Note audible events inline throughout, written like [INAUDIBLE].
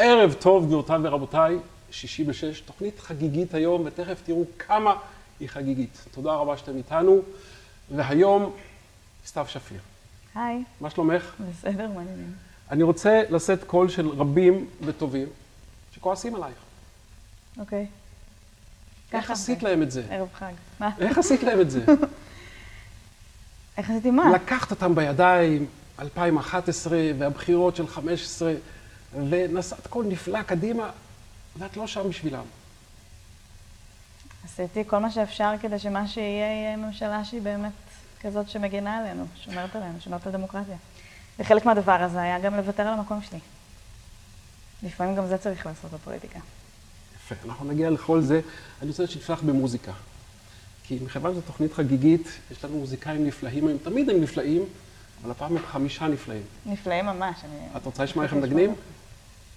ערב טוב, גבירותיי ורבותיי, שישי בשש, תוכנית חגיגית היום, ותכף תראו כמה היא חגיגית. תודה רבה שאתם איתנו, והיום, סתיו שפיר. היי. מה שלומך? בסדר, מה העניינים? אני רוצה לשאת קול של רבים וטובים שכועסים עלייך. אוקיי. איך עשית. להם את זה? ערב חג. מה? איך עשית להם את זה? [LAUGHS] איך עשיתי מה? לקחת אותם בידיים, 2011 והבחירות של 15, ונשאת קול נפלא קדימה, ואת לא שם בשבילם. עשיתי כל מה שאפשר כדי שמה שיהיה יהיה ממשלה שהיא באמת כזאת שמגינה עלינו, שומרת עלינו, שומרת על דמוקרטיה. וחלק מהדבר הזה היה גם לוותר על המקום שלי. לפעמים גם זה צריך לעשות בפוליטיקה. יפה, אנחנו נגיע לכל זה. אני רוצה לך במוזיקה. כי מכיוון שזו תוכנית חגיגית, יש לנו מוזיקאים נפלאים היום, תמיד הם נפלאים, אבל הפעם הם חמישה נפלאים. נפלאים ממש. אני... את רוצה לשמוע איך הם מנגנים?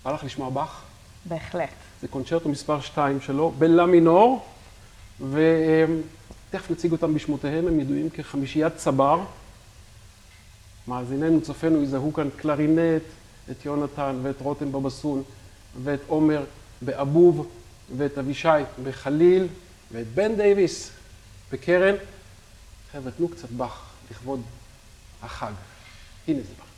בא לך לשמוע באך? בהחלט. זה קונצ'רטו מספר 2 שלו, בלה מינור, ותכף נציג אותם בשמותיהם, הם ידועים כחמישיית צבר. מאזיננו, צופינו, יזהו כאן קלרינט, את יונתן ואת רותם בבסון, ואת עומר באבוב, ואת אבישי בחליל, ואת בן דייוויס בקרן. חבר'ה, תנו קצת באך לכבוד החג. הנה זה באך.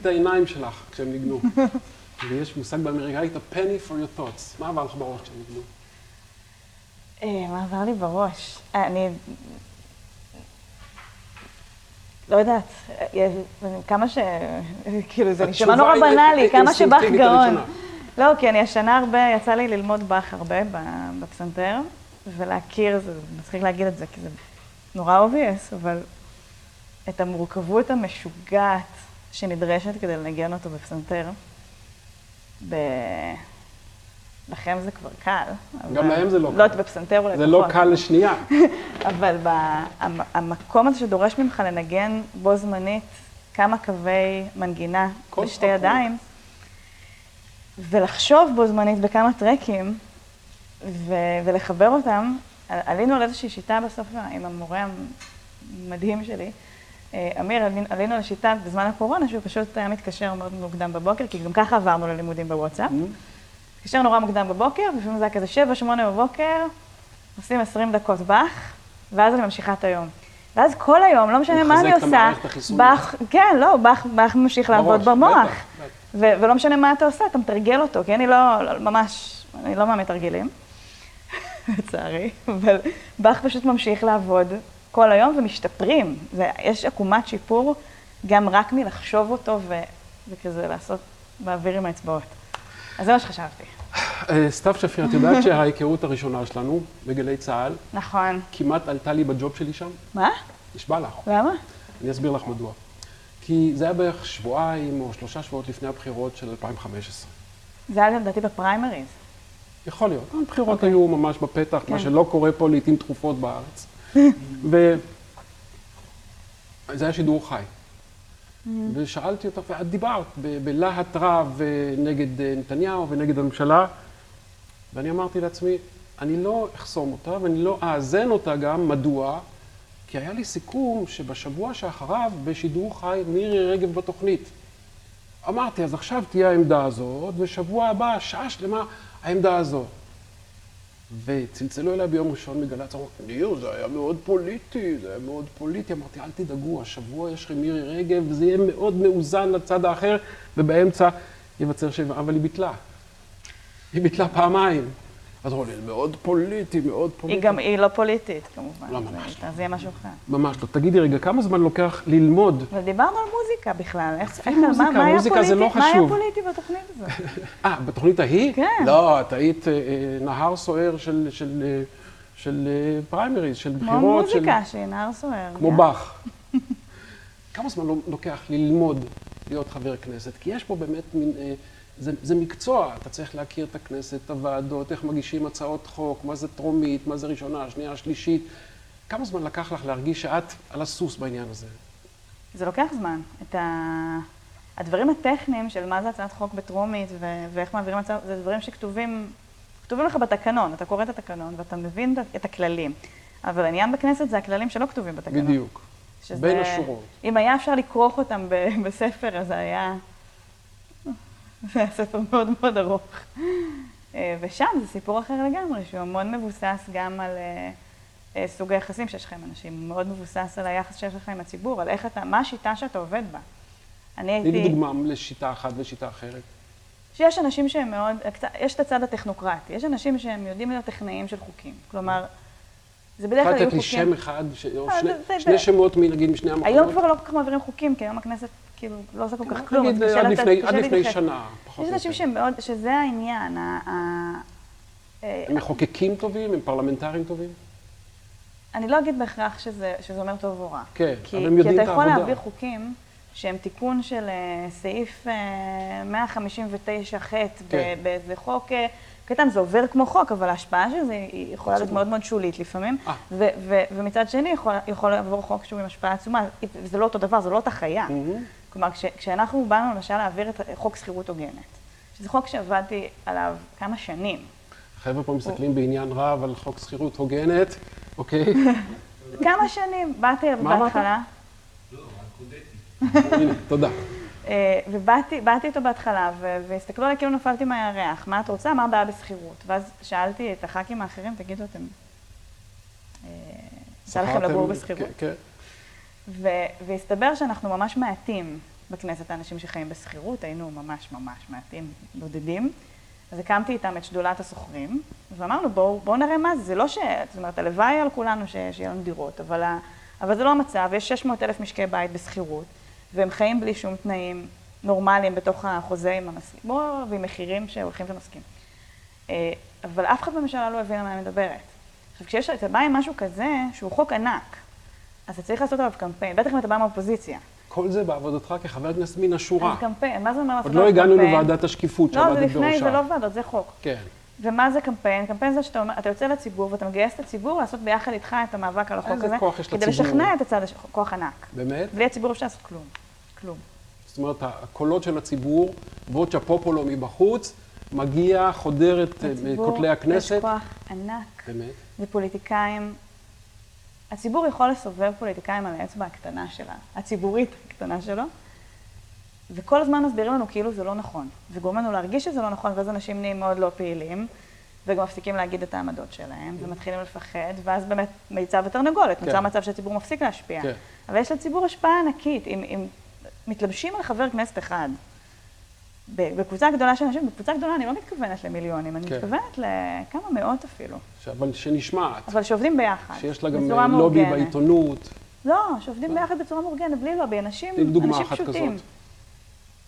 את העיניים שלך כשהם ניגנו. [LAUGHS] ויש מושג באמריקאית, a penny for your thoughts. מה עבר לך בראש כשהם ניגנו? אה, מה עבר לי בראש? אני... לא יודעת, אה, כמה ש... [LAUGHS] כאילו, זה נשמע נורא בנאלי, כמה שבאך גאון. לא, כי אני השנה הרבה, יצא לי ללמוד באך הרבה בפסנתר, ולהכיר, זה מצחיק להגיד את זה, כי זה נורא obvious, אבל את המורכבות המשוגעת שנדרשת כדי לנגן אותו בפסנתר, ב... לכם זה כבר קל. גם להם זה לא לא, קל. בפסנתר אולי זה לא פחות. קל לשנייה. [LAUGHS] אבל ב- המ- המקום הזה שדורש ממך לנגן בו זמנית כמה קווי מנגינה כל בשתי. ידיים, ולחשוב בו זמנית בכמה טרקים, ו- ולחבר אותם, עלינו על איזושהי שיטה בסוף עם המורה המדהים שלי. אה, אמיר, עלינו- עלינו על שיטה בזמן הקורונה, שהוא פשוט היה מתקשר מאוד מוקדם בבוקר, כי גם ככה עברנו ללימודים בוואטסאפ. התקשר נורא מוקדם בבוקר, ולפעמים זה היה כזה שבע, שמונה בבוקר, עושים 20 דקות באך, ואז אני ממשיכה את היום. ואז כל היום, לא משנה מה אני עושה. באך, כן, לא, באך, באך ממשיך לעבוד במוח. ולא משנה מה אתה עושה, אתה מתרגל אותו, כי אני לא, לא ממש, אני לא מהמתרגלים, [LAUGHS] לצערי, אבל באך פשוט ממשיך לעבוד כל היום ומשתפרים. זה, יש עקומת שיפור גם רק מלחשוב אותו ו- וכזה לעשות באוויר עם האצבעות. אז זה מה שחשבתי. אה, סתיו שפיר, את יודעת שההיכרות הראשונה שלנו בגלי צה"ל נכון. כמעט עלתה לי בג'וב שלי שם? מה? נשבע לך. למה? אני אסביר לך מדוע. כי זה היה בערך שבועיים או שלושה שבועות לפני הבחירות של 2015. זה היה לדעתי בפריימריז. יכול להיות. הבחירות אוקיי. היו ממש בפתח, מה כן. שלא קורה פה לעיתים תכופות בארץ. ו... זה היה שידור חי. Mm-hmm. ושאלתי אותך, ואת דיברת בלהט רב אה, נגד אה, נתניהו ונגד הממשלה, ואני אמרתי לעצמי, אני לא אחסום אותה ואני לא אאזן אותה גם, מדוע? כי היה לי סיכום שבשבוע שאחריו, בשידור חי, מירי רגב בתוכנית. אמרתי, אז עכשיו תהיה העמדה הזאת, ושבוע הבא, שעה שלמה, העמדה הזאת. וצלצלו אליי ביום ראשון מגל"צ, אמרו, ניר, זה היה מאוד פוליטי, זה היה מאוד פוליטי. אמרתי, אל תדאגו, השבוע יש לכם מירי רגב, וזה יהיה מאוד מאוזן לצד האחר, ובאמצע ייווצר שבע. אבל היא ביטלה. היא ביטלה פעמיים. אז אמרו לי, זה מאוד פוליטי, מאוד פוליטי. היא גם, היא לא פוליטית, כמובן. לא, ממש זה- אז זה יהיה משהו אחר. ממש לא. תגידי רגע, כמה זמן לוקח ללמוד? אבל דיברנו על מוזיקה בכלל. איך, עזבי איך, מה, מוזיקה, מה היה מוזיקה זה? לא מה היה חשוב. פוליטי בתוכנית הזאת? [LAUGHS] אה, בתוכנית ההיא? כן. לא, את היית אה, אה, נהר סוער של, של, אה, של אה, פריימריז, של כמו בחירות, של... מוזיקה, שהיא נהר סוער. כמו גם. באך. [LAUGHS] כמה זמן לא- לוקח ללמוד להיות חבר כנסת? כי יש פה באמת מין... אה, זה, זה מקצוע, אתה צריך להכיר את הכנסת, את הוועדות, איך מגישים הצעות חוק, מה זה טרומית, מה זה ראשונה, שנייה, שלישית. כמה זמן לקח לך להרגיש שאת על הסוס בעניין הזה? זה לוקח זמן. את ה... הדברים הטכניים של מה זה הצעת חוק בטרומית ו- ואיך מעבירים הצעת, זה דברים שכתובים כתובים לך בתקנון. אתה קורא את התקנון ואתה מבין את- את הכללים. אבל העניין בכנסת זה הכללים שלא כתובים בתקנון. בדיוק. שזה- בין השורות. אם היה אפשר לכרוך אותם ב- [LAUGHS] בספר, אז זה היה... זה היה ספר מאוד מאוד ארוך. אה, ושם זה סיפור אחר לגמרי, שהוא המון מבוסס גם על אה, אה, סוג היחסים שיש לך עם אנשים, מאוד מבוסס על היחס שיש לך עם הציבור, על איך אתה, מה השיטה שאתה עובד בה. אני תני לי הייתי... דוגמה לשיטה אחת ושיטה אחרת. שיש אנשים שהם מאוד, יש את הצד הטכנוקרטי, יש אנשים שהם יודעים להיות טכנאים של חוקים. כלומר, זה בדרך כלל היו לתת לי חוקים... שם אחד, ש- או שני- שני שמות, מ- נגיד, משני המקומות? היום כבר לא כל כך מעבירים חוקים, כי היום הכנסת כאילו לא עושה כל כך כלום. נגיד, אז קשה עד לפני- עד לפני. שנה, פחות יש אנשים יותר. שהם מאוד, שזה העניין. אה, הם מחוקקים טובים? הם פרלמנטרים טובים? אני לא אגיד בהכרח שזה, שזה אומר טוב או רע. כן, כי, אבל הם יודעים כי את אתה יכול העבודה. להעביר חוקים שהם תיקון של אה, סעיף אה, 159ח כן. באיזה חוק קטן, זה עובר כמו חוק, אבל ההשפעה של זה היא יכולה להיות. מאוד מאוד שולית לפעמים. אה. ו- ו- ומצד שני יכול, יכול לעבור חוק שהוא עם השפעה עצומה. זה לא אותו דבר, זה לא אותה חיה. מהמם. כלומר, כש, כשאנחנו באנו למשל להעביר את חוק שכירות הוגנת, שזה חוק שעבדתי עליו כמה שנים, החבר'ה פה מסתכלים בעניין רב על חוק שכירות הוגנת, אוקיי? [LAUGHS] כמה שנים באתי אליו מה אמרת? בהתחלה, [LAUGHS] הנה, תודה. אה, ובאתי באתי איתו בהתחלה, ו- והסתכלו עליי כאילו נפלתי מהירח, מה את רוצה, מה הבעיה בשכירות? ואז שאלתי את הח"כים האחרים, תגידו, אתם... אה, יצא לכם שכרתם- לגור בשכירות? כן, כן. והסתבר שאנחנו ממש מעטים בכנסת, האנשים שחיים בשכירות, היינו ממש ממש מעטים, בודדים. אז הקמתי איתם את שדולת השוכרים, ואמרנו, בואו בוא נראה מה זה, זה לא ש... זאת אומרת, הלוואי על כולנו ש... שיהיה לנו דירות, אבל, ה... אבל זה לא המצב, יש 600 אלף משקי בית בשכירות, והם חיים בלי שום תנאים נורמליים בתוך החוזה עם בואו, ועם מחירים שהולכים ומסכים. אה, אבל אף אחד בממשלה לא הבין על מה אני מדברת. עכשיו, כשאתה בא עם משהו כזה, שהוא חוק ענק, אז אתה צריך לעשות עליו קמפיין, בטח אם אתה בא מהאופוזיציה. כל זה בעבודתך כחבר כנסת מן השורה. אז קמפיין, מה זה אומר לעשות עוד לא הגענו לוועדת השקיפות שעמדת בראשה. לא, זה לפני, זה לא ועדות, זה חוק. כן. ומה זה קמפיין? קמפיין זה שאתה אומר, אתה יוצא לציבור ואתה מגייס את הציבור לעשות ביחד איתך את המאבק על החוק הזה. איזה כוח יש לציבור? כדי לשכנע את הצד, כוח ענק. באמת? בלי הציבור אפשר לעשות כלום. כלום. זאת אומרת, הקולות של הציבור, ווצ'ה פופולו מבחוץ, מגיע, חודרת אה, מכותלי הכנסת. לציבור יש כוח ענק. באמת? ופוליטיקאים, הציבור יכול לסובב פוליטיקאים על האצבע הקטנה שלה, הציבורית הקטנה שלו, וכל הזמן מסבירים לנו כאילו זה לא נכון, וגורם לנו להרגיש שזה לא נכון, ואז אנשים נהיים מאוד לא פעילים, וגם מפסיקים להגיד את העמדות שלהם, כן. ומתחילים לפחד, ואז באמת מיצב ותרנגולת, כן. נוצר מצב שהציבור מפסיק להשפיע. כן. אבל יש לציבור השפעה ענקית, אם, אם מתלבשים על חבר כנסת אחד, בקבוצה גדולה של אנשים, בקבוצה גדולה אני לא מתכוונת למיליונים, אני כן. מתכוונת לכמה מאות אפילו. אבל שנשמעת. אבל שעובדים ביחד. שיש לה גם לובי בעיתונות. לא, שעובדים ביחד בצורה מאורגנת, בלי לובי, אנשים, אנשים פשוטים. כזאת.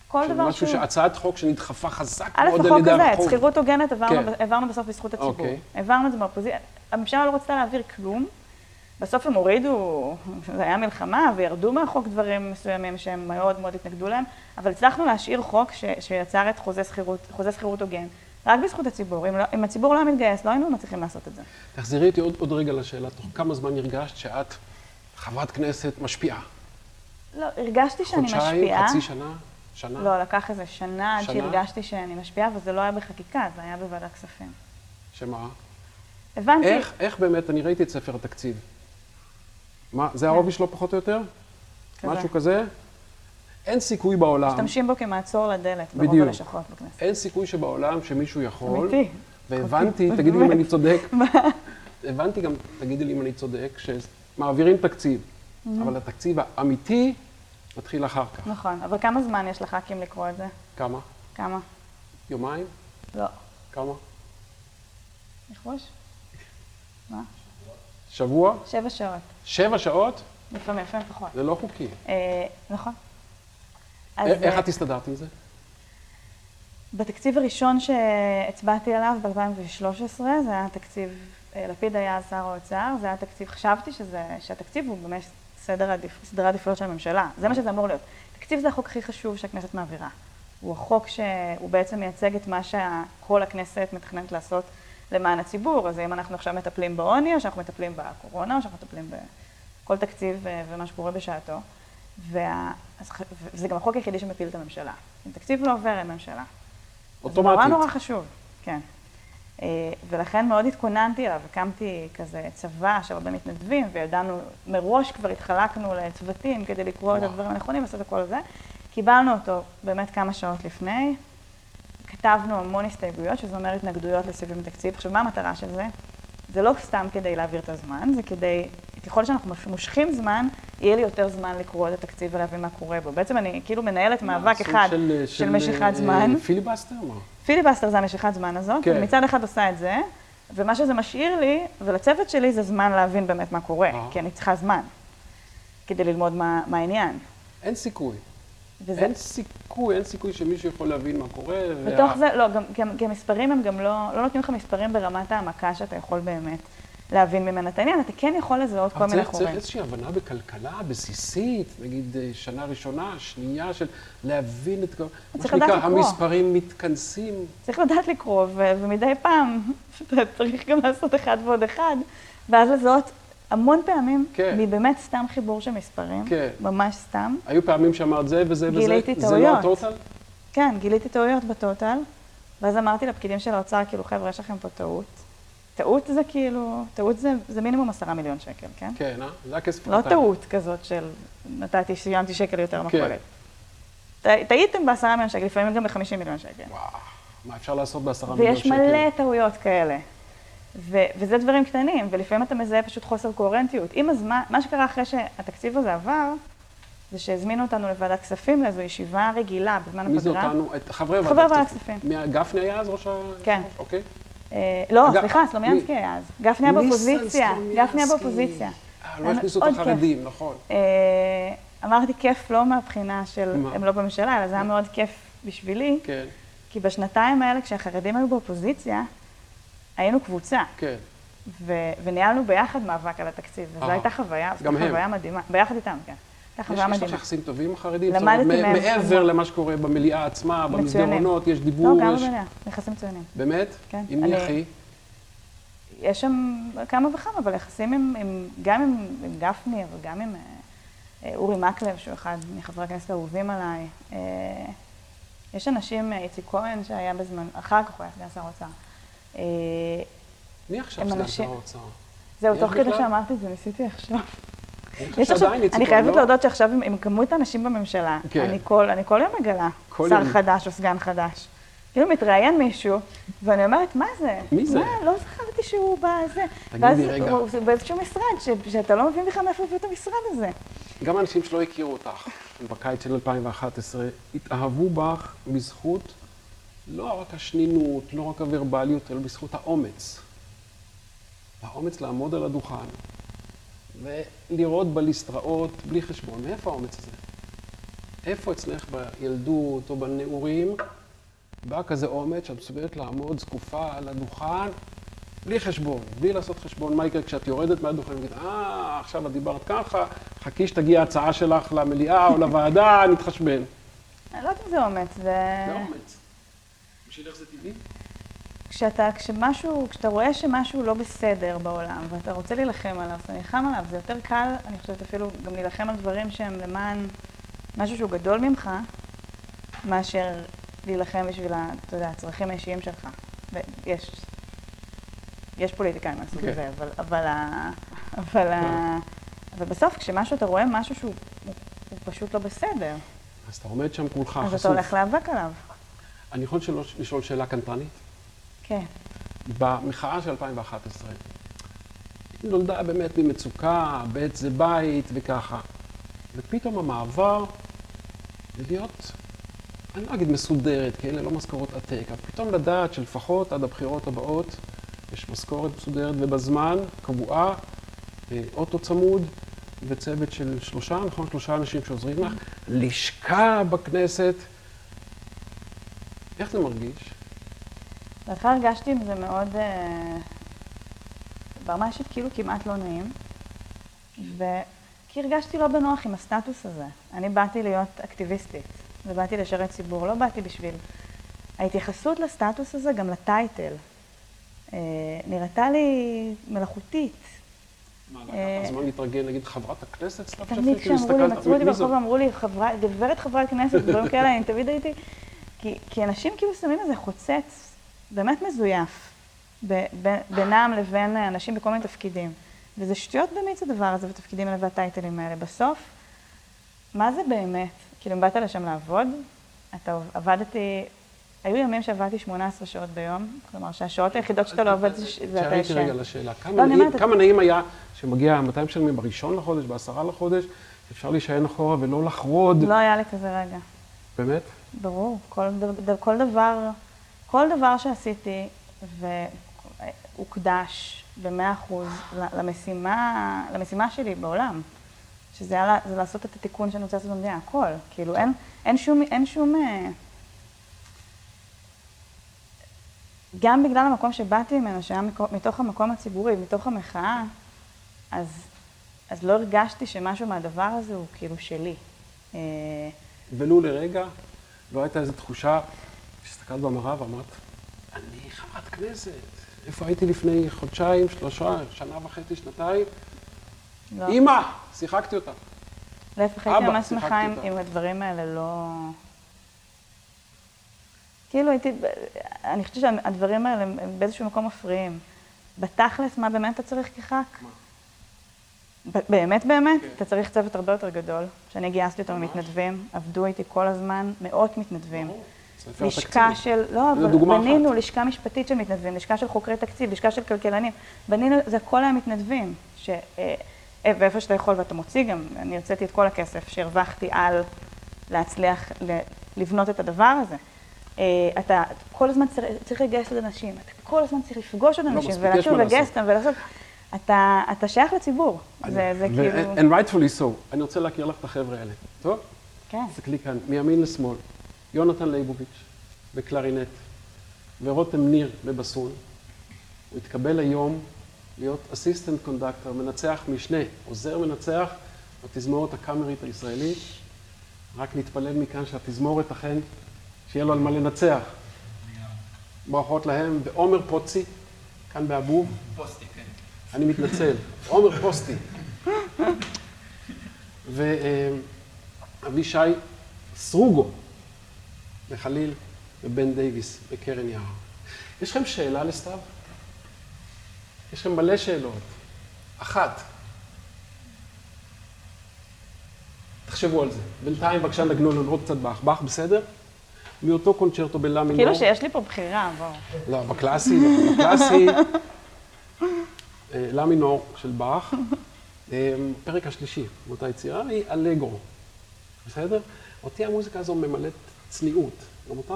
כל דבר משהו שהוא... הצעת חוק שנדחפה חזק מאוד על ידי הרחוב. א', החוק הזה, את שכירות הוגנת העברנו, כן. בסוף בזכות הציבור. אוקיי. העברנו את זה מהאופוזיציה. הממשלה לא רצתה להעביר כלום. בסוף הם הורידו, זה היה מלחמה, וירדו מהחוק דברים מסוימים שהם מאוד מאוד התנגדו להם, אבל הצלחנו להשאיר חוק ש, שיצר את חוזה שכירות, הוגן, רק בזכות הציבור. אם, לא, אם הציבור לא היה מתגייס, לא היינו מצליחים לעשות את זה. תחזירי אותי עוד, עוד רגע לשאלה, תוך כמה זמן הרגשת שאת חברת כנסת משפיעה? לא, הרגשתי שאני משפיעה. חודשיים, חצי שנה? שנה? לא, לקח איזה שנה עד שהרגשתי שאני משפיעה, וזה לא היה בחקיקה, זה היה בוועדת כספים. שמה? הבנתי. איך, איך באמת, אני ראיתי את ספר התקציב. מה, זה העובי שלו פחות או יותר? כזה. משהו כזה? אין סיכוי בעולם... משתמשים בו כמעצור לדלת ברוב הלשכות בכנסת. אין סיכוי שבעולם שמישהו יכול... אמיתי. והבנתי, תגידי לי אם אני צודק. הבנתי גם, תגידי לי אם אני צודק, שמעבירים תקציב, אבל התקציב האמיתי מתחיל אחר כך. נכון, אבל כמה זמן יש לח"כים לקרוא את זה? כמה? כמה? יומיים? לא. כמה? ניחוש? מה? שבוע? שבע שעות. שבע שעות? לפעמים, לפעמים פחות. זה לא חוקי. אה, נכון. איך את הסתדרת עם זה? בתקציב הראשון שהצבעתי עליו ב-2013, זה היה תקציב, אה, לפיד היה שר האוצר, זה היה תקציב, חשבתי שזה, שהתקציב הוא באמת סדר עדיפ, סדרי עדיפויות של הממשלה, זה מה שזה אמור להיות. תקציב זה החוק הכי חשוב שהכנסת מעבירה. הוא החוק שהוא בעצם מייצג את מה שכל הכנסת מתכננת לעשות למען הציבור. אז אם אנחנו עכשיו מטפלים בעוני, או שאנחנו מטפלים בקורונה, או שאנחנו מטפלים בכל תקציב אה, ומה שקורה בשעתו. וה... וזה גם החוק היחידי שמפיל את הממשלה. אם תקציב לא עובר, אין ממשלה. אוטומטית. זה נורא נורא חשוב, כן. אה, ולכן מאוד התכוננתי אליו, הקמתי כזה צבא של הרבה מתנדבים, וידענו, מראש כבר התחלקנו לצוותים כדי לקרוא את הדברים הנכונים, לעשות את הכל הזה. קיבלנו אותו באמת כמה שעות לפני, כתבנו המון הסתייגויות, שזה אומר התנגדויות לסעיפים בתקציב. עכשיו, מה המטרה של זה? זה לא סתם כדי להעביר את הזמן, זה כדי, ככל שאנחנו מושכים זמן, יהיה לי יותר זמן לקרוא את התקציב ולהבין מה קורה בו. בעצם אני כאילו מנהלת מאבק אחד של, של, של משיכת אה, זמן. פיליבסטר? פיליבסטר זה המשיכת זמן הזאת. כן. מצד אחד עושה את זה, ומה שזה משאיר לי, ולצוות שלי, זה זמן להבין באמת מה קורה, אה. כי אני צריכה זמן כדי ללמוד מה, מה העניין. אין סיכוי. וזה... אין סיכוי, אין סיכוי שמישהו יכול להבין מה קורה. בתוך וה... זה, לא, גם, גם, גם מספרים הם גם לא, לא נותנים לך מספרים ברמת העמקה שאתה יכול באמת להבין ממנה את העניין, אתה כן יכול לזהות כל מיני חורים. צריך איזושהי הבנה בכלכלה בסיסית, נגיד אה, שנה ראשונה, שנייה של להבין את כל... מה שנקרא, המספרים מתכנסים. צריך לדעת לקרוא, ומדי פעם אתה [LAUGHS] צריך גם לעשות אחד ועוד אחד, ואז לזהות המון פעמים, כן. מבאמת סתם חיבור של מספרים, כן. ממש סתם. היו פעמים שאמרת זה וזה וזה, גיליתי זה לא הטוטל? כן, גיליתי טעויות בטוטל, ואז אמרתי לפקידים של האוצר, כאילו, חבר'ה, יש לכם פה טעות. טעות זה כאילו, טעות זה, זה מינימום עשרה מיליון שקל, כן? כן, אה? זה הכסף לא טעות כזאת של נתתי, סיימתי שקל יותר מכולת. כן. טעיתם בעשרה מיליון שקל, לפעמים גם בחמישים מיליון שקל. וואו, מה אפשר לעשות בעשרה מיליון שקל? ויש מלא טעויות כאלה. ו- וזה דברים קטנים, ולפעמים אתה מזהה פשוט חוסר קוהרנטיות. עם הזמן, מה שקרה אחרי שהתקציב הזה עבר, זה שהזמינו אותנו לוועדת כספים לאיזו ישיבה רגילה בזמן הפגרה. מי זה אותנו? את חברי חברי ועדת ועדת כספים. כספים. מי- גפני היה אז ראש ה... כן. אוקיי. אה, לא, סליחה, סלומיאנסקי מי? היה אז. גפני היה באופוזיציה. גפני היה באופוזיציה. אה, לא היה הכניסו את. החרדים, נכון. אה, אמרתי כיף לא מהבחינה של? הם לא בממשלה, אלא זה היה מאוד כיף בשבילי, כן, כי בשנתיים האלה, כשהחרדים היו באופוזיציה, היינו קבוצה, כן. ו- וניהלנו ביחד מאבק על התקציב, וזו אה. הייתה חוויה, זו הם. חוויה מדהימה, ביחד איתם, כן. הייתה יש חוויה יש לך. יחסים טובים עם החרדים? למדתי מהם מעבר. למה שקורה במליאה עצמה. במסדרונות, יש לא, דיבור, גם יש... במליאה, יחסים מצוינים. באמת? כן. עם מי הכי? יש שם כמה וכמה, אבל יחסים עם, עם, גם עם, עם גפני, וגם עם אה, אורי מקלב, שהוא אחד מחברי הכנסת האהובים עליי. אה, יש אנשים, אה, איציק כהן, שהיה בזמן, אחר כך הוא היה סגן שר האוצר. אה, מי עכשיו סגן שר האוצר? זהו, תוך כדי? שאמרתי את זה, ניסיתי לחשוב. יש עכשיו, אני חייבת לא? להודות שעכשיו עם, כמות האנשים בממשלה, כן. אני, כל, אני כל יום מגלה שר. חדש או סגן חדש. כאילו מתראיין מישהו, ואני אומרת, מה זה? מי זה? מה, לא זכרתי שהוא בזה. תגידי, ואז רגע. הוא הוא באיזשהו משרד, ש, שאתה לא מבין בכלל מאיפה הביאו את המשרד הזה. גם אנשים שלא הכירו אותך בקיץ של 2011, התאהבו בך בזכות לא רק השנינות, לא רק הוורבליות, אלא בזכות האומץ. האומץ לעמוד על הדוכן ולראות בליסטראות בלי חשבון. מאיפה האומץ הזה? איפה אצלך בילדות או בנעורים בא כזה אומץ שאת מסוגלת לעמוד זקופה על הדוכן בלי חשבון, בלי לעשות חשבון מה יקרה כשאת יורדת מהדוכן ונגיד, אה, עכשיו את דיברת ככה, חכי שתגיע ההצעה שלך למליאה או לוועדה, [LAUGHS] נתחשבן. אני לא יודעת אם זה אומץ, זה... זה אומץ. בשבילך זה טבעי? כשאתה, כשמשהו, כשאתה רואה שמשהו לא בסדר בעולם, ואתה רוצה להילחם עליו, אתה נלחם עליו, זה יותר קל, אני חושבת אפילו גם להילחם על דברים שהם למען משהו שהוא גדול ממך, מאשר להילחם בשביל, אתה יודע, הצרכים האישיים שלך. ויש, יש פוליטיקאים מהסוג כן. הזה, אבל, אבל, ה, אבל, ה, אבל בסוף, כשמשהו, אתה רואה משהו שהוא הוא, הוא פשוט לא בסדר, אז אתה עומד שם כולך אז אתה. הולך להיאבק עליו. אני יכול לשאול שאלה קנטרנית? כן. במחאה של 2011, היא נולדה באמת ממצוקה, בית זה בית וככה. ופתאום המעבר להיות, אני לא אגיד מסודרת, כי אלה לא משכורות עתק, אבל פתאום לדעת שלפחות עד הבחירות הבאות יש משכורת מסודרת ובזמן, קבועה, אה, אוטו צמוד וצוות של שלושה, נכון? שלושה אנשים שעוזרים לך, לשכה בכנסת. איך זה מרגיש? בהתחלה הרגשתי עם זה מאוד, אה, ברמה אישית כאילו כמעט לא נעים, וכי הרגשתי לא בנוח עם הסטטוס הזה. אני באתי להיות אקטיביסטית, ובאתי לשרת ציבור, לא באתי בשביל... ההתייחסות לסטטוס הזה, גם לטייטל, אה, נראתה לי מלאכותית. מה, אה, לקח זמן להתרגל, נגיד, חברת הכנסת סתיו תמיד שפיר? כאילו, כשאמרו לי, עצרו אותי? ברחוב ואמרו לי, "חברה- גברת חברת כנסת, דברים כאלה, אני תמיד הייתי... כי, כי אנשים כאילו שמים איזה חוצץ באמת מזויף בינם לבין אנשים בכל מיני תפקידים. וזה שטויות במיץ הדבר הזה, בתפקידים האלה והטייטלים האלה. בסוף, מה זה באמת? כאילו, אם באת לשם לעבוד, אתה עבדתי, היו ימים שעבדתי 18 שעות ביום, כלומר שהשעות היחידות שאתה לא עובד זה אתה תשאלי ישן. רגע לשאלה. כמה לא, נעים- כמה נעים היה שמגיע, מתי משלמים? בראשון לחודש, בעשרה לחודש? אפשר להישען אחורה ולא לחרוד. לא היה לי כזה רגע. באמת? ברור, כל דבר, כל דבר שעשיתי והוקדש במאה אחוז למשימה, למשימה שלי בעולם, שזה היה זה לעשות את התיקון שאני רוצה לעשות במדינה, הכל. כאילו, אין, אין שום, אין שום... אה, גם בגלל המקום שבאתי ממנו, שהיה מתוך המקום הציבורי, מתוך המחאה, אז, אז לא הרגשתי שמשהו מהדבר הזה הוא כאילו שלי. אה, ולו לרגע לא הייתה איזו תחושה שהסתכלת במראה ואמרת, אני חברת כנסת. איפה הייתי לפני חודשיים, שלושה, שנה וחצי, שנתיים? לא. אימא! שיחקתי אותה. להפך, הייתי ממש שמחה אם, הדברים האלה לא... כאילו הייתי, אני חושבת שהדברים האלה הם הם באיזשהו מקום מפריעים. בתכלס, מה באמת אתה צריך כח"כ? באמת באמת, כן. אתה צריך צוות הרבה יותר גדול, שאני גייסתי אותו. ממתנדבים, עבדו איתי כל הזמן מאות מתנדבים. לשכה. של, לא, בנינו אחת. לשכה משפטית של מתנדבים, לשכה של חוקרי תקציב, לשכה של כלכלנים. בנינו, זה הכל היה מתנדבים. ש, אה, ואיפה שאתה יכול ואתה מוציא גם, אני הרציתי את כל הכסף שהרווחתי על להצליח לבנות את הדבר הזה. אה, אתה כל הזמן צריך, לגייס עוד אנשים, אתה כל הזמן צריך לפגוש עוד לא אנשים, יש ולשוב לגייס. אותם ולעשות. אתה, אתה שייך לציבור. זה, זה כאילו... And rightfully so. אני רוצה להכיר לך את החבר'ה האלה. טוב? כן. תסתכלי כאן, מימין לשמאל, יונתן ליבוביץ' בקלרינט, ורותם ניר בבסון. הוא התקבל היום להיות אסיסטנט קונדקטור, מנצח משנה, עוזר מנצח בתזמורת הקאמרית הישראלית. רק נתפלל מכאן שהתזמורת אכן, שיהיה לו על מה לנצח. ברכות להם, ועומר פוצי, כאן באבוב. פוסטי, כן. אני מתנצל, עומר פוסטי. [LAUGHS] ואבישי סרוגו בחליל ובן דייוויס בקרן יער. יש לכם שאלה לסתיו? יש לכם מלא שאלות. אחת. תחשבו על זה. בינתיים בבקשה נגנו לנו עוד קצת. באך בסדר? מאותו קונצ'רטו בלה מינור. כאילו שיש לי פה בחירה, בואו. לא, בקלאסי, לא, בקלאסי, אה, לה מינור של באך, אה, הפרק השלישי באותה יצירה היא אלגרו, בסדר? אותי המוזיקה הזו ממלאת צניעות, גם אותך?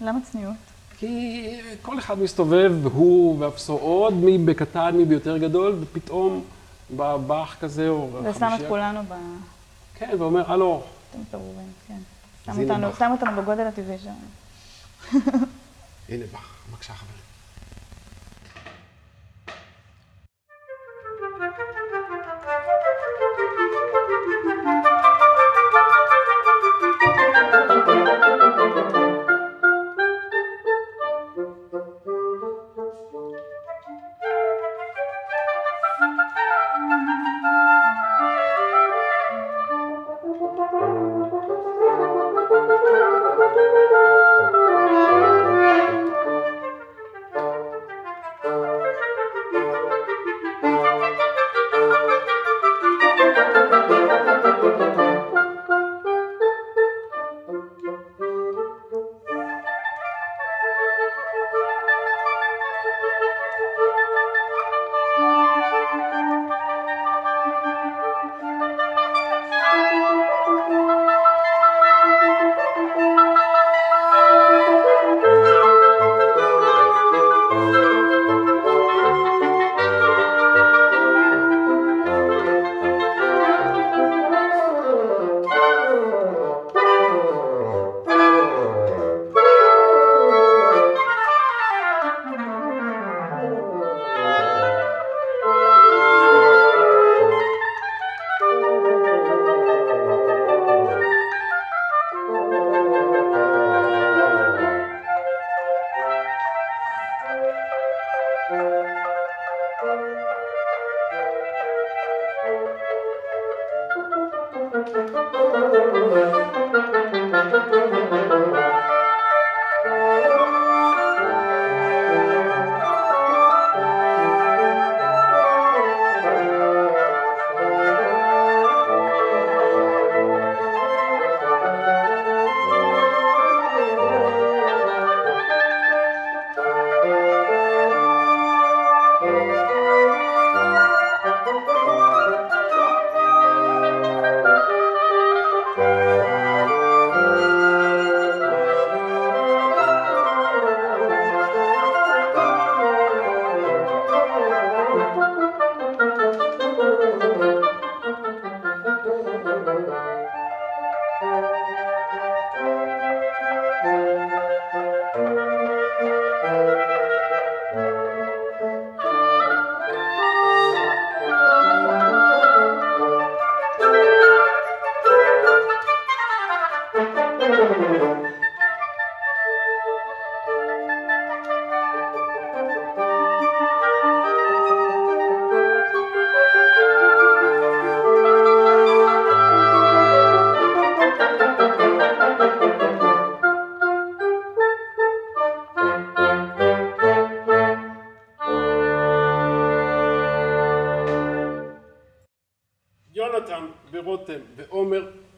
למה צניעות? כי כל אחד מסתובב, הוא ואפסו עוד, מי בקטן, מי ביותר גדול, ופתאום בא באך כזה, או ושם את חמישייה- כולנו ב... כן, ואומר, הלו, אתם פירורים, כן. שם אותנו, בגודל הטבעי שלנו. הנה באך, בבקשה חברים.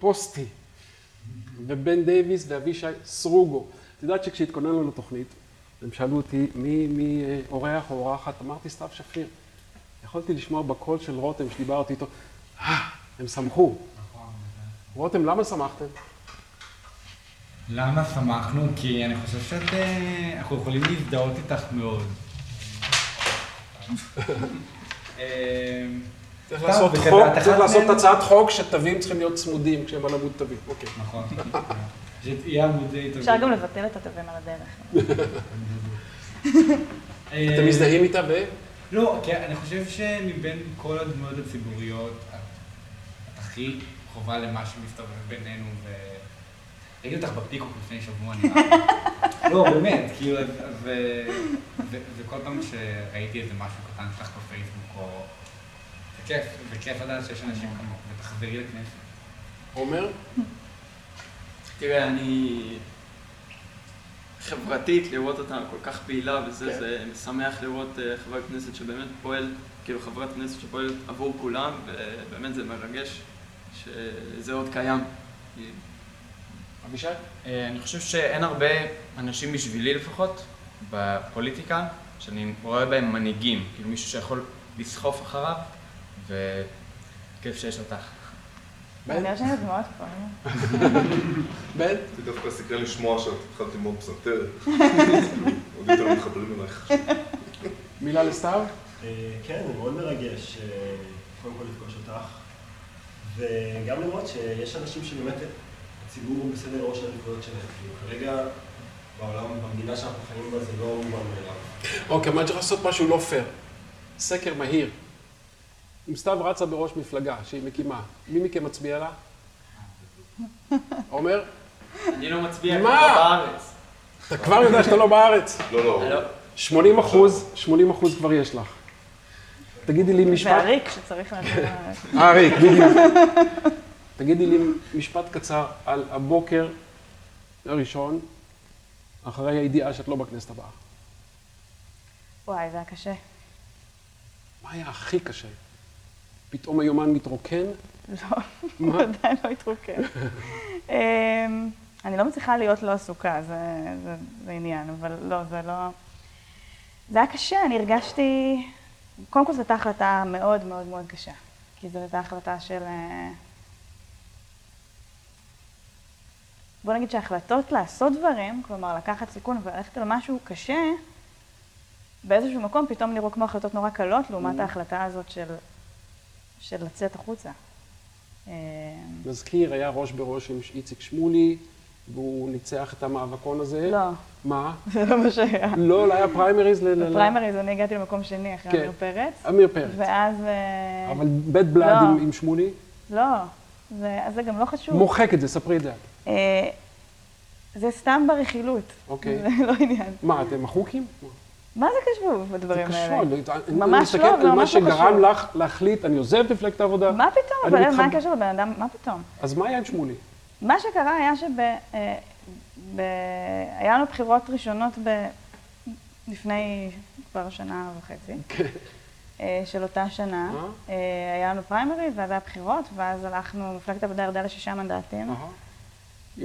פוסטי ובן דייוויס ואבישי סרוגו. את יודעת שכשהתכוננו לתוכנית, הם שאלו אותי מי, מי אה, אורח או אורחת, אמרתי סתיו שפיר. יכולתי לשמוע בקול של רותם שדיברתי איתו, אה, הם שמחו. רותם, למה שמחתם? למה שמחנו? כי אני חושב שאנחנו יכולים להזדהות איתך מאוד. [LAUGHS] אה, צריך לעשות חוק, צריך? הצעת חוק שתווים צריכים להיות צמודים כשהם על עמוד תווים. אוקיי. נכון. שיהיה עמודי תווים. אפשר גם לבטל את התווים על הדרך. אה, אתם מזדהים איתה ב... לא, כי אני חושב שמבין כל הדמויות הציבוריות, את הכי קרובה למה שמסתובב בינינו, ו... ראיתי אותך בפיקוק לפני שבוע, נראה לי. [LAUGHS] לא, באמת, כאילו, ו- ו- וכל פעם שראיתי איזה משהו קטן שלך בפייסבוק, או... כיף, זה כיף לדעת שיש אנשים כמוך, ותחזרי לכנסת. עומר? תראה, אני... חברתית, לראות אותה כל כך פעילה וזה, כן. זה משמח לראות אה, חבר כנסת שבאמת פועל, כאילו חברת כנסת שפועלת עבור כולם, ובאמת זה מרגש שזה עוד קיים. אבישי? אה, אני חושב שאין הרבה אנשים בשבילי לפחות, בפוליטיקה, שאני רואה בהם מנהיגים, כאילו מישהו שיכול לסחוף אחריו, וכיף שיש אותך. בן? אני חושבת דמעות פה. בן? אותי דווקא סקרן לשמוע שאת התחלת ללמוד פסנתר. עוד יותר מתחברים אלייך. מילה לסתיו? אה, כן, זה מאוד מרגש, אה, קודם כל לפגוש אותך, וגם לראות שיש אנשים שבאמת הציבור הוא בסדר ראש העדיפויות שלהם. כאילו, כרגע בעולם, במדינה שאנחנו חיים בה, זה לא מובן מאליו. אוקיי, מה צריך לעשות משהו לא פייר? סקר מהיר. אם סתיו רצה בראש מפלגה שהיא מקימה, מי מכם מצביע לה? עומר? אני לא מצביע מה? כמו בארץ. אתה כבר יודע שאתה לא בארץ. לא, לא. לא. 80 אחוז, 80 אחוז כבר יש לך. תגידי לי משפט... והריק שצריך להגיד. אה, ריק, בדיוק. תגידי לי משפט קצר על הבוקר הראשון, אחרי הידיעה שאת לא בכנסת הבאה. וואי, זה היה קשה. מה היה הכי קשה? פתאום היומן מתרוקן? לא? [LAUGHS] הוא עדיין לא התרוקן. אמ, אני לא מצליחה להיות לא עסוקה, זה, זה, זה עניין, אבל לא, זה לא... זה היה קשה, אני הרגשתי... קודם כל זו הייתה החלטה מאוד מאוד מאוד קשה. כי זו הייתה החלטה של... אה, בוא נגיד שההחלטות לעשות דברים, כלומר לקחת סיכון וללכת על משהו קשה, באיזשהו מקום פתאום נראו כמו החלטות נורא קלות, לעומת ההחלטה הזאת של, של לצאת החוצה. אה, נזכיר, היה ראש בראש עם איציק שמולי, והוא ניצח את המאבקון הזה. לא, מה? [LAUGHS] זה לא מה שהיה. לא, לא היה פריימריז ל... בפריימריז אני הגעתי למקום שני אחרי כן. עמיר פרץ, עמיר פרץ. ואז... אה, אבל בית בלעד לא. עם, שמולי? לא, אז זה גם לא חשוב. מוחק את זה, ספרי את זה. אה, זה סתם ברכילות. אוקיי. זה לא עניין. מה, אתם מחוקים? מה זה קשור זה בדברים קשור. האלה? אני- אני ממש מסתכל לא, על זה מה לא שגרם קשור. לך להחליט, אני עוזב את מפלגת העבודה. מה פתאום? מה הקשר לבן אדם? מה פתאום? אז מה היה עם שמולי? מה שקרה היה שב... אה, ב... היה לנו בחירות ראשונות ב... לפני כבר שנה וחצי, אה, של אותה שנה. אה? היה לנו פריימריז, ואז היה בחירות, ואז הלכנו, מפלגת העבודה ירדה לשישה מנדטים,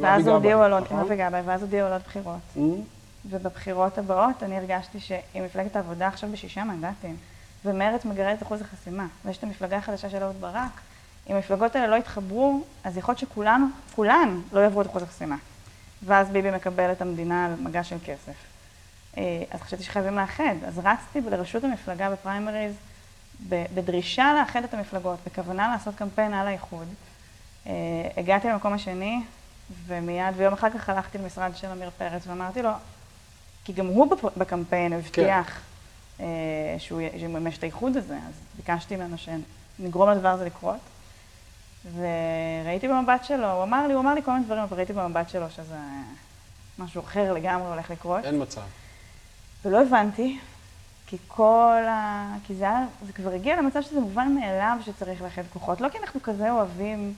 ואז הודיעו על עוד, נכון? ואז הודיעו על עוד בחירות. ובבחירות הבאות אני הרגשתי שאם מפלגת העבודה עכשיו בשישה מנדטים, ומרצ מגרד את אחוז החסימה, ויש את המפלגה החדשה של אהוד ברק, אם המפלגות האלה לא יתחברו, אז יכול להיות שכולנו, כולן לא יעברו את אחוז החסימה. ואז ביבי מקבל את המדינה על מגע של כסף. אה, אז חשבתי שחייבים לאחד. אז רצתי לראשות המפלגה בפריימריז בדרישה לאחד את המפלגות, בכוונה לעשות קמפיין על האיחוד. אה, הגעתי למקום השני, ומיד, ויום אחר כך הלכתי למשרד של עמיר פרץ ואמרתי לו, כי גם הוא בקמפיין הבטיח אה, שהוא י- שיממש את האיחוד הזה, אז ביקשתי ממנו שנגרום לדבר הזה לקרות. וראיתי במבט שלו, הוא אמר לי, הוא אמר לי כל מיני דברים, אבל ראיתי במבט שלו שזה משהו אחר לגמרי הולך לקרות. אין מצב. ולא הבנתי, כי כל ה... כי זה היה, זה כבר הגיע למצב שזה מובן מאליו שצריך לאחד כוחות. לא כי אנחנו כזה אוהבים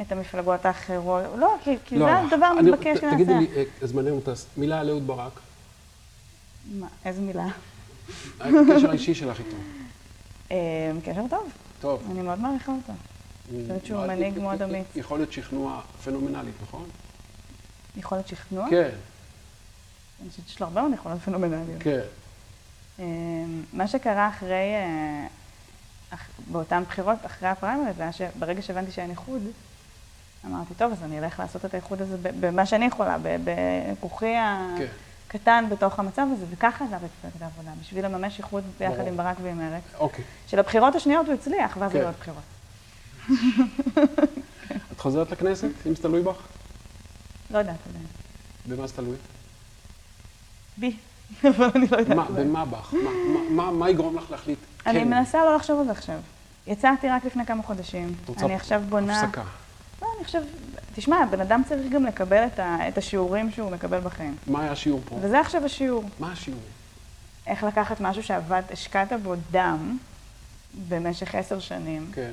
את המפלגות האחרות, לא, כי, כי זה הדבר המתבקש ת- תגידי שנעשה. לי, אה, זמננו טס, מילה על אהוד ברק. מה, איזה מילה? הקשר האישי שלך איתו. אה, קשר טוב, טוב. אני מאוד מעריכה אותו. חושבת שהוא מנהיג מאוד אמיץ. יכול להיות שכנוע פנומנלית, נכון? יכולת שכנוע? כן, אני חושבת שיש לו הרבה מאוד יכולות פנומנליות. כן. אמ, מה שקרה אחרי, אה, אח- באותן בחירות, אחרי הפריימריז, היה שברגע שהבנתי שאין איחוד, אמרתי, טוב, אז אני אלך לעשות את האיחוד הזה במה שאני יכולה, בכוחי כן. הקטן בתוך המצב הזה, וככה עזב את מפלגת העבודה, בשביל לממש איחוד ביחד ברור. עם ברק ועם מרצ. אוקיי. שלבחירות השניות הוא הצליח, ואז כן. היו עוד בחירות. [LAUGHS] את חוזרת לכנסת, אם זה תלוי בך? לא יודעת עדיין. במה זה תלוי? בי. [LAUGHS] אבל אני לא יודעת. מה. במה בך? מה- מה- מה- מה יגרום לך להחליט? אני כן, מנסה לא לחשוב על זה עכשיו. יצאתי רק לפני כמה חודשים. אני עכשיו בונה... הפסקה. לא, אני חושב... תשמע, הבן אדם צריך גם לקבל את, ה... את השיעורים שהוא מקבל בחיים. מה היה השיעור פה? וזה עכשיו השיעור. מה השיעור? איך לקחת משהו שעבד, השקעת בו דם במשך עשר שנים, כן,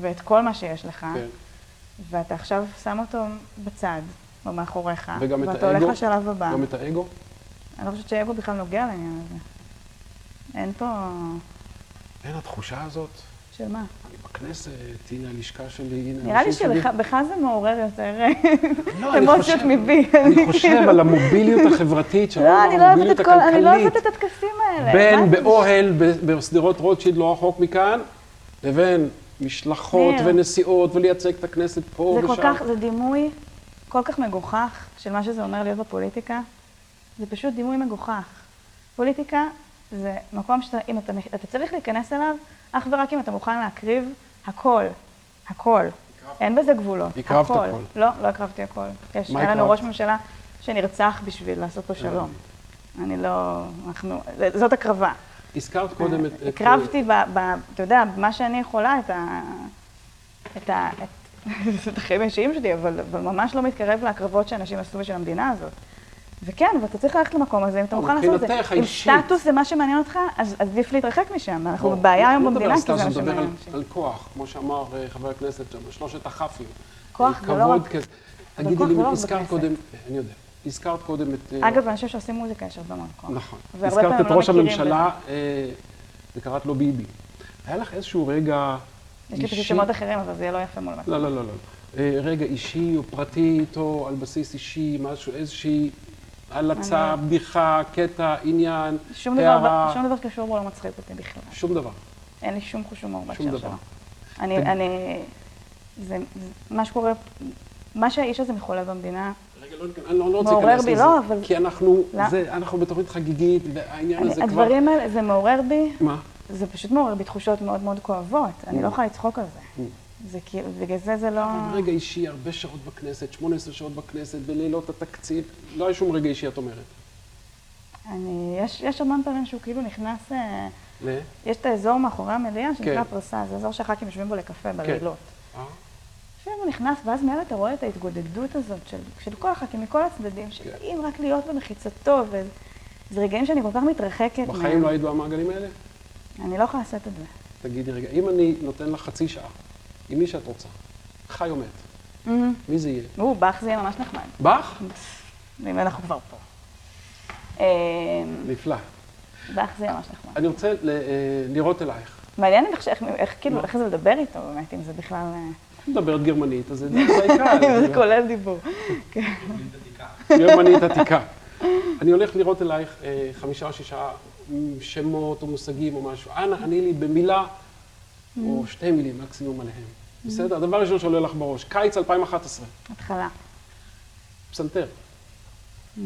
ואת כל מה שיש לך, כן. ואתה עכשיו שם אותו בצד, או מאחוריך, ואתה הולך? לשלב הבא. גם את האגו? אני לא חושבת שאגו בכלל נוגע לעניין הזה. אין פה... אין התחושה הזאת. של מה? בכנסת, הנה הלשכה שלי, הנה נראה לי. שבך זה מעורר יותר לא, אני אמוציות מבי. אני חושב על המוביליות החברתית, לא, לא אוהבת המוביליות כל... אני לא אוהבת הכלכלית. את הטקסים האלה. בין? באוהל בשדרות רוטשילד לא רחוק מכאן, לבין משלחות. ונסיעות ולייצג את הכנסת פה זה כל ושם. כך, זה דימוי כל כך מגוחך של מה שזה אומר להיות בפוליטיקה. זה פשוט דימוי מגוחך. פוליטיקה זה מקום שאתה, אם אתה, אתה צריך להיכנס אליו, אך ורק אם אתה מוכן להקריב הכל. הכל. אין בזה גבולות. הקרבת הכל. לא, לא הקרבתי הכל. יש, מה היה לנו? ראש ממשלה שנרצח בשביל לעשות פה שלום. אני לא, אנחנו, זאת הקרבה. הזכרת קודם את... הקרבתי, ב, ב, אתה יודע, במה שאני יכולה, את ה... את ה... את, [LAUGHS] החיים האישיים שלי, אבל ממש לא מתקרב להקרבות שאנשים עשו בשביל המדינה הזאת. וכן, ואתה צריך ללכת למקום הזה, אם אתה לא, מוכן לעשות את זה. אם. סטטוס זה מה שמעניין אותך, אז עדיף להתרחק משם. אנחנו בוא, בבעיה היום לא מדבר במדינה, כי זה מה מדבר שמעניין על- אנשים. על כוח, כמו שאמר אה, חבר הכנסת שם, שלושת הכ"פים. כוח אה, זה לא רק- תגידי לי, לא הזכרת. קודם, אני יודע, הזכרת קודם את... אה, אגב, אנשים שעושים מוזיקה יש הרבה מאוד כוח. נכון. הזכרת את לא ראש הממשלה, אה, וקראת לו ביבי. היה לך איזשהו רגע יש לי פשוט שמות אחרים, אבל זה יהיה לא יפה מול מצב. לא, לא, לא, לא. אה, רגע אישי או פרטי איתו, על בסיס אישי, משהו, איזושהי הלצה, אני- בדיחה, קטע, עניין, שום דבר, הערה, שום דבר קשור בו לא מצחיק אותי בכלל. שום דבר. אין לי שום חוש הומור בהקשר. שלו. אני, אני, זה, זה, מה שקורה, מה שהאיש הזה מחולל במדינה, רגע, לא, אני לא, לא רוצה מעורר להיכנס בי, לזה. לא, אבל- כי אנחנו, לא. זה, אנחנו בתוכנית חגיגית, והעניין הזה אני, כבר... הדברים האלה, זה מעורר בי, מה? זה פשוט מעורר בי תחושות מאוד מאוד כואבות. אני לא יכולה לצחוק על זה. זה כאילו, בגלל זה זה לא... רגע אישי, הרבה שעות בכנסת, 18 שעות בכנסת, בלילות התקציב, לא היה שום רגע אישי, את אומרת. אני, יש, יש המון פעמים שהוא כאילו נכנס, אה, ל? יש את האזור מאחורי המליאה שנקרא כן. פרסה, זה אזור שהח"כים יושבים בו לקפה בלילות. אה? לפעמים הוא נכנס, ואז מיד אתה רואה את ההתגודדות הזאת של, של כל הח"כים מכל הצדדים, כן. שבאים רק להיות במחיצתו, וזה רגעים שאני כל כך מתרחקת בחיים לא היית במעגלים האלה? אני לא יכולה לעשות את זה. תגידי רגע, אם אני נותן לך חצי שעה, עם מי שאת רוצה, חי או מת, מי זה יהיה? הוא, באך זה יהיה ממש נחמד. בך? אם אנחנו כבר פה. אה, נפלא. באך זה יהיה ממש נחמד. אני רוצה אה, לראות אלייך. מעניין איך, כאילו, איך זה לדבר איתו באמת, אם זה בכלל... אה, מדברת גרמנית, אז זה די קל. זה [LAUGHS] כולל דיבור. כן. גרמנית עתיקה. [LAUGHS] אני הולך לראות אלייך חמישה או שישה שמות או מושגים או משהו. אנא, עני לי במילה או שתי מילים מקסימום עליהם. בסדר? הדבר הראשון שעולה לך בראש, קיץ 2011, התחלה. פסנתר. [LAUGHS]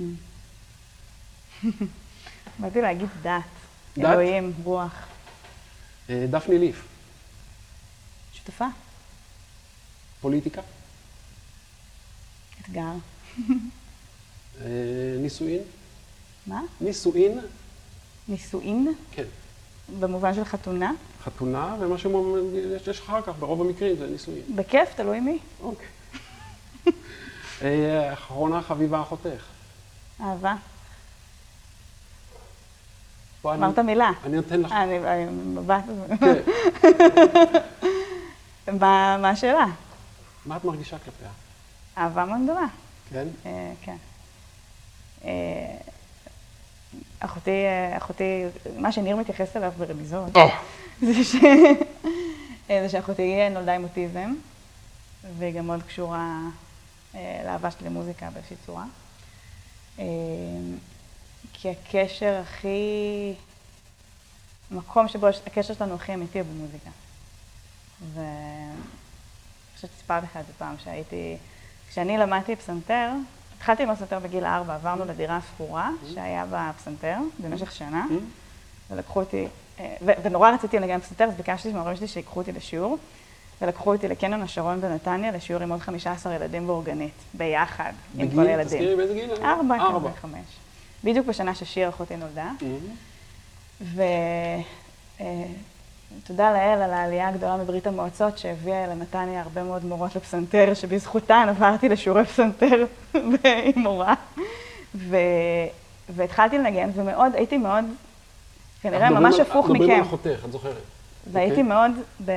באתי להגיד דת. דת? אלוהים, רוח. אה, דפני ליף, שותפה. פוליטיקה, אתגר. [LAUGHS] אה, נישואין, מה? נישואין, נישואין? כן, במובן של חתונה? חתונה, ומה שיש אחר כך, ברוב המקרים זה נישואין. בכיף, תלוי מי. אוקיי. אה, אחרונה חביבה אחותך. אהבה. אמרת מילה. אני נותן לך. אה, אני, מבט. כן. מה השאלה? מה את מרגישה כלפיה? אהבה מאוד גדולה. כן? אה, כן. אחותי, אחותי, מה שניר מתייחס אליו ברמיזות, או, זה ש... זה שאחותי נולדה עם אוטיזם, והיא גם מאוד קשורה אה, לאהבה שלי למוזיקה באיזושהי צורה. אה, כי הקשר הכי... המקום שבו הקשר שלנו הכי אמיתי הוא במוזיקה. ואני חושבת שסיפרתי לך את זה פעם, שהייתי... כשאני למדתי פסנתר, התחלתי ללמוד פסנתר בגיל ארבע, עברנו לדירה שכורה שהיה בה פסנתר במשך שנה, ולקחו אותי, אה, ו- ונורא רציתי לנגן פסנתר, אז ביקשתי מההורים שלי שיקחו אותי לשיעור, ולקחו אותי לקניון השרון בנתניה לשיעור עם עוד 15 ילדים באורגנית, ביחד, עם כל בגיל, הילדים. תזכירי באיזה גיל? ארבע. כזה, חמש. בדיוק בשנה ששיר אחותי נולדה. ותודה לאל על העלייה הגדולה מברית המועצות שהביאה לנתניה הרבה מאוד מורות לפסנתר, שבזכותן עברתי לשיעורי פסנתר [LAUGHS] עם מורה. ו... והתחלתי לנגן, ומאוד, הייתי מאוד, כנראה ממש מדברים- הפוך אנחנו מדברים מכם. על אחותך, את זוכרת. והייתי אוקיי. מאוד ב...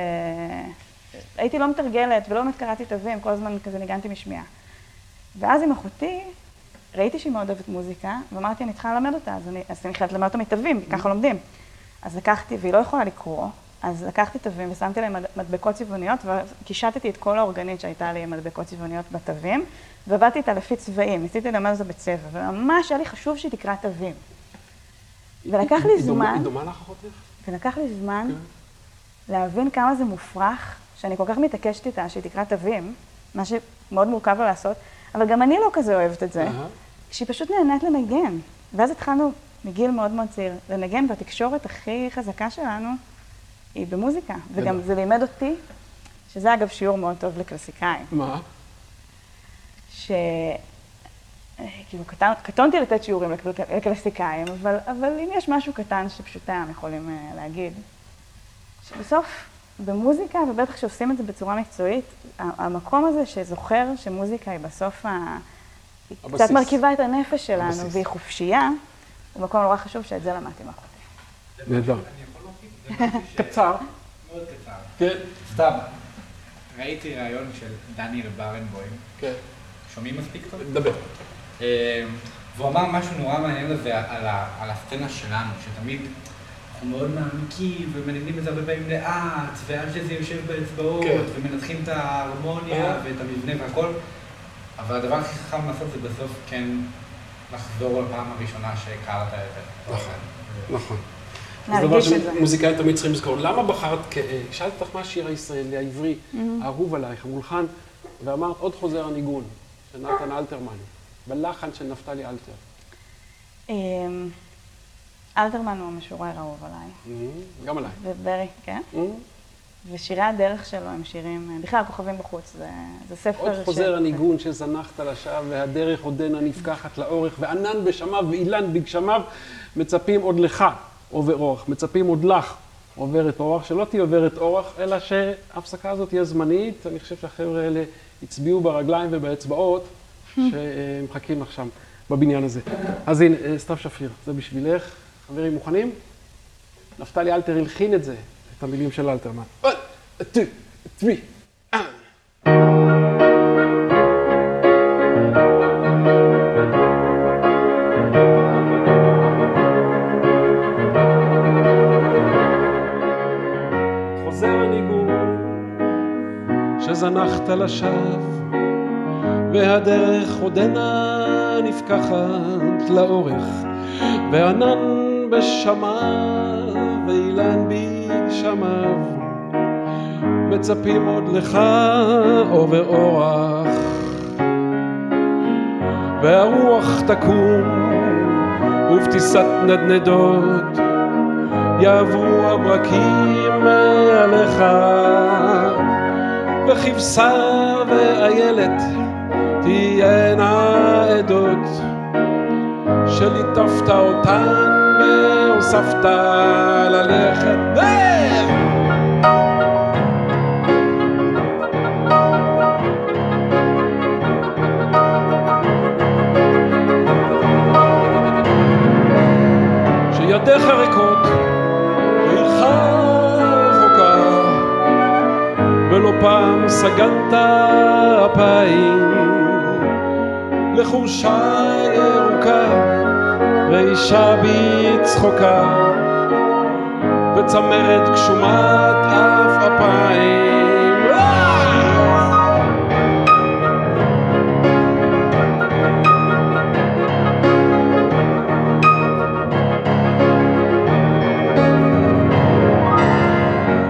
הייתי לא מתרגלת ולא באמת קראתי תווים, כל הזמן כזה ניגנתי משמיעה. ואז עם אחותי, ראיתי שהיא מאוד אוהבת מוזיקה, ואמרתי, אני צריכה ללמד אותה, אז אני, אז אני חייבת ללמד אותה מתווים, כי ככה לומדים. אז לקחתי, והיא לא יכולה לקרוא, אז לקחתי תווים ושמתי להם מד- מדבקות צבעוניות, וקישטתי את כל האורגנית שהייתה לי עם מדבקות צבעוניות בתווים, ועבדתי איתה לפי צבעים, ניסיתי ללמד אותה בצבע, וממש היה לי חשוב שהיא תקרא תווים. ולקח לי זמן, היא דומה לך אחותך? ולקח לי זמן כן. להבין כמה זה מופרך, שאני כל כך מתעקשת איתה שהיא תקרא תווים, מה שמאוד מורכב לה לעשות, אבל גם אני לא כזה אוהבת את זה. שהיא פשוט נהנית לנגן. ואז התחלנו מגיל מאוד מאוד צעיר לנגן, והתקשורת הכי חזקה שלנו היא במוזיקה. וגם. זה לימד אותי, שזה אגב שיעור מאוד טוב לקלסיקאים, מה? ש... כאילו, קטן, קטונתי לתת שיעורים לקל- לקלסיקאים, אבל, אבל אם יש משהו קטן שפשוטם יכולים אה, להגיד, שבסוף, במוזיקה, ובטח כשעושים את זה בצורה מקצועית, המקום הזה שזוכר שמוזיקה היא בסוף ה... היא קצת הבסיס. מרכיבה את הנפש שלנו, הבסיס. והיא חופשייה, הוא מקום נורא חשוב שאת זה למדתי מאחותי. נהדר. קצר. מאוד קצר. כן. סתם, ראיתי ראיון של דניאל ברנבוים, כן. שומעים מספיק טוב? דבר. אמ, והוא אמר משהו נורא מעניין לזה על, ה, על הסצנה שלנו, שתמיד אנחנו מאוד מעמיקים ומנגנים את זה הרבה פעמים לאט, ועד שזה יושב באצבעות, כן. ומנתחים את ההרמוניה אה. ואת המבנה והכל, אבל הדבר הכי חכם לעשות זה בסוף כן לחזור לפעם הראשונה שהכרת את זה. נכון. זה דבר להרגיש את זה. שמוזיקאים תמיד צריכים לזכור. למה בחרת, אה, שאלתי אותך מה השיר הישראלי, העברי, האהוב עלייך, המולחן, ואמרת עוד חוזר הניגון, של נתן אלתרמן, בלחן של נפתלי אלתר. אמ, אלתרמן הוא המשורר האהוב עליי, Mhm, גם עליי. וברי, כן? Mhm. ושירי הדרך שלו הם שירים, בכלל, כוכבים בחוץ, זה, זה ספר עוד חוזר הניגון שזנחת לשווא, והדרך עודנה נפקחת לאורך, וענן בשמיו ואילן בגשמיו, מצפים עוד לך עובר אורח. מצפים עוד לך עוברת אורח, שלא תהיה עוברת אורח, אלא שההפסקה הזאת תהיה זמנית. אני חושב שהחבר'ה האלה הצביעו ברגליים ובאצבעות [LAUGHS] שמחכים לך שם בבניין הזה. אז הנה, אה, סתיו שפיר, זה בשבילך. חברים, מוכנים? נפתלי אלתר הלחין את זה, את המילים של אלתרמן. 1, 2, 3, 4. שזנחת לשווא, והדרך עודנה נפקחת לאורך, וענן בשמיו ואילן בגשמיו, מצפים עוד לך עובר אורח, והרוח תקום ובטיסת נדנדות יעברו הברקים מעליך, וכבשה ואיילת תהיינה עדות, שליטפת אותן והוספת ללכת. סגנת אפיים לחורשה ירוקה, ואישה בצחוקה, צמרת גשומת עפעפיים.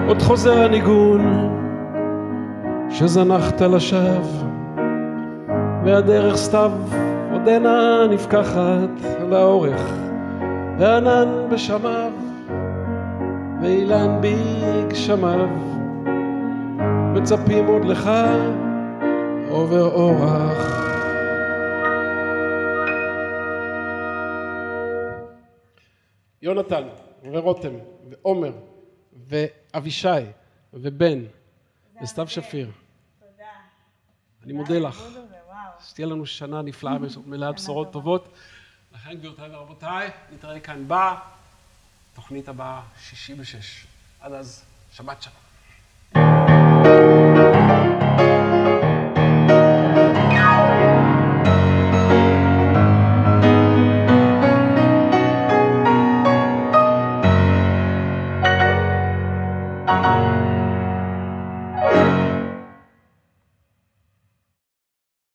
עוד חוזר הניגון שזנחת לשווא והדרך סתיו עודנה נפקחת לאורך וענן בשמיו ואילן בגשמיו מצפים עוד לך עובר אורח יונתן ורותם ועומר ואבישי ובן וסתיו שפיר. אני מודה לך. שתהיה לנו שנה נפלאה [LAUGHS] מלאה בשורות טובות. לכן גבירותיי ורבותיי, נתראה כאן בתוכנית הבאה, שישי בשש. עד אז, שבת שלום.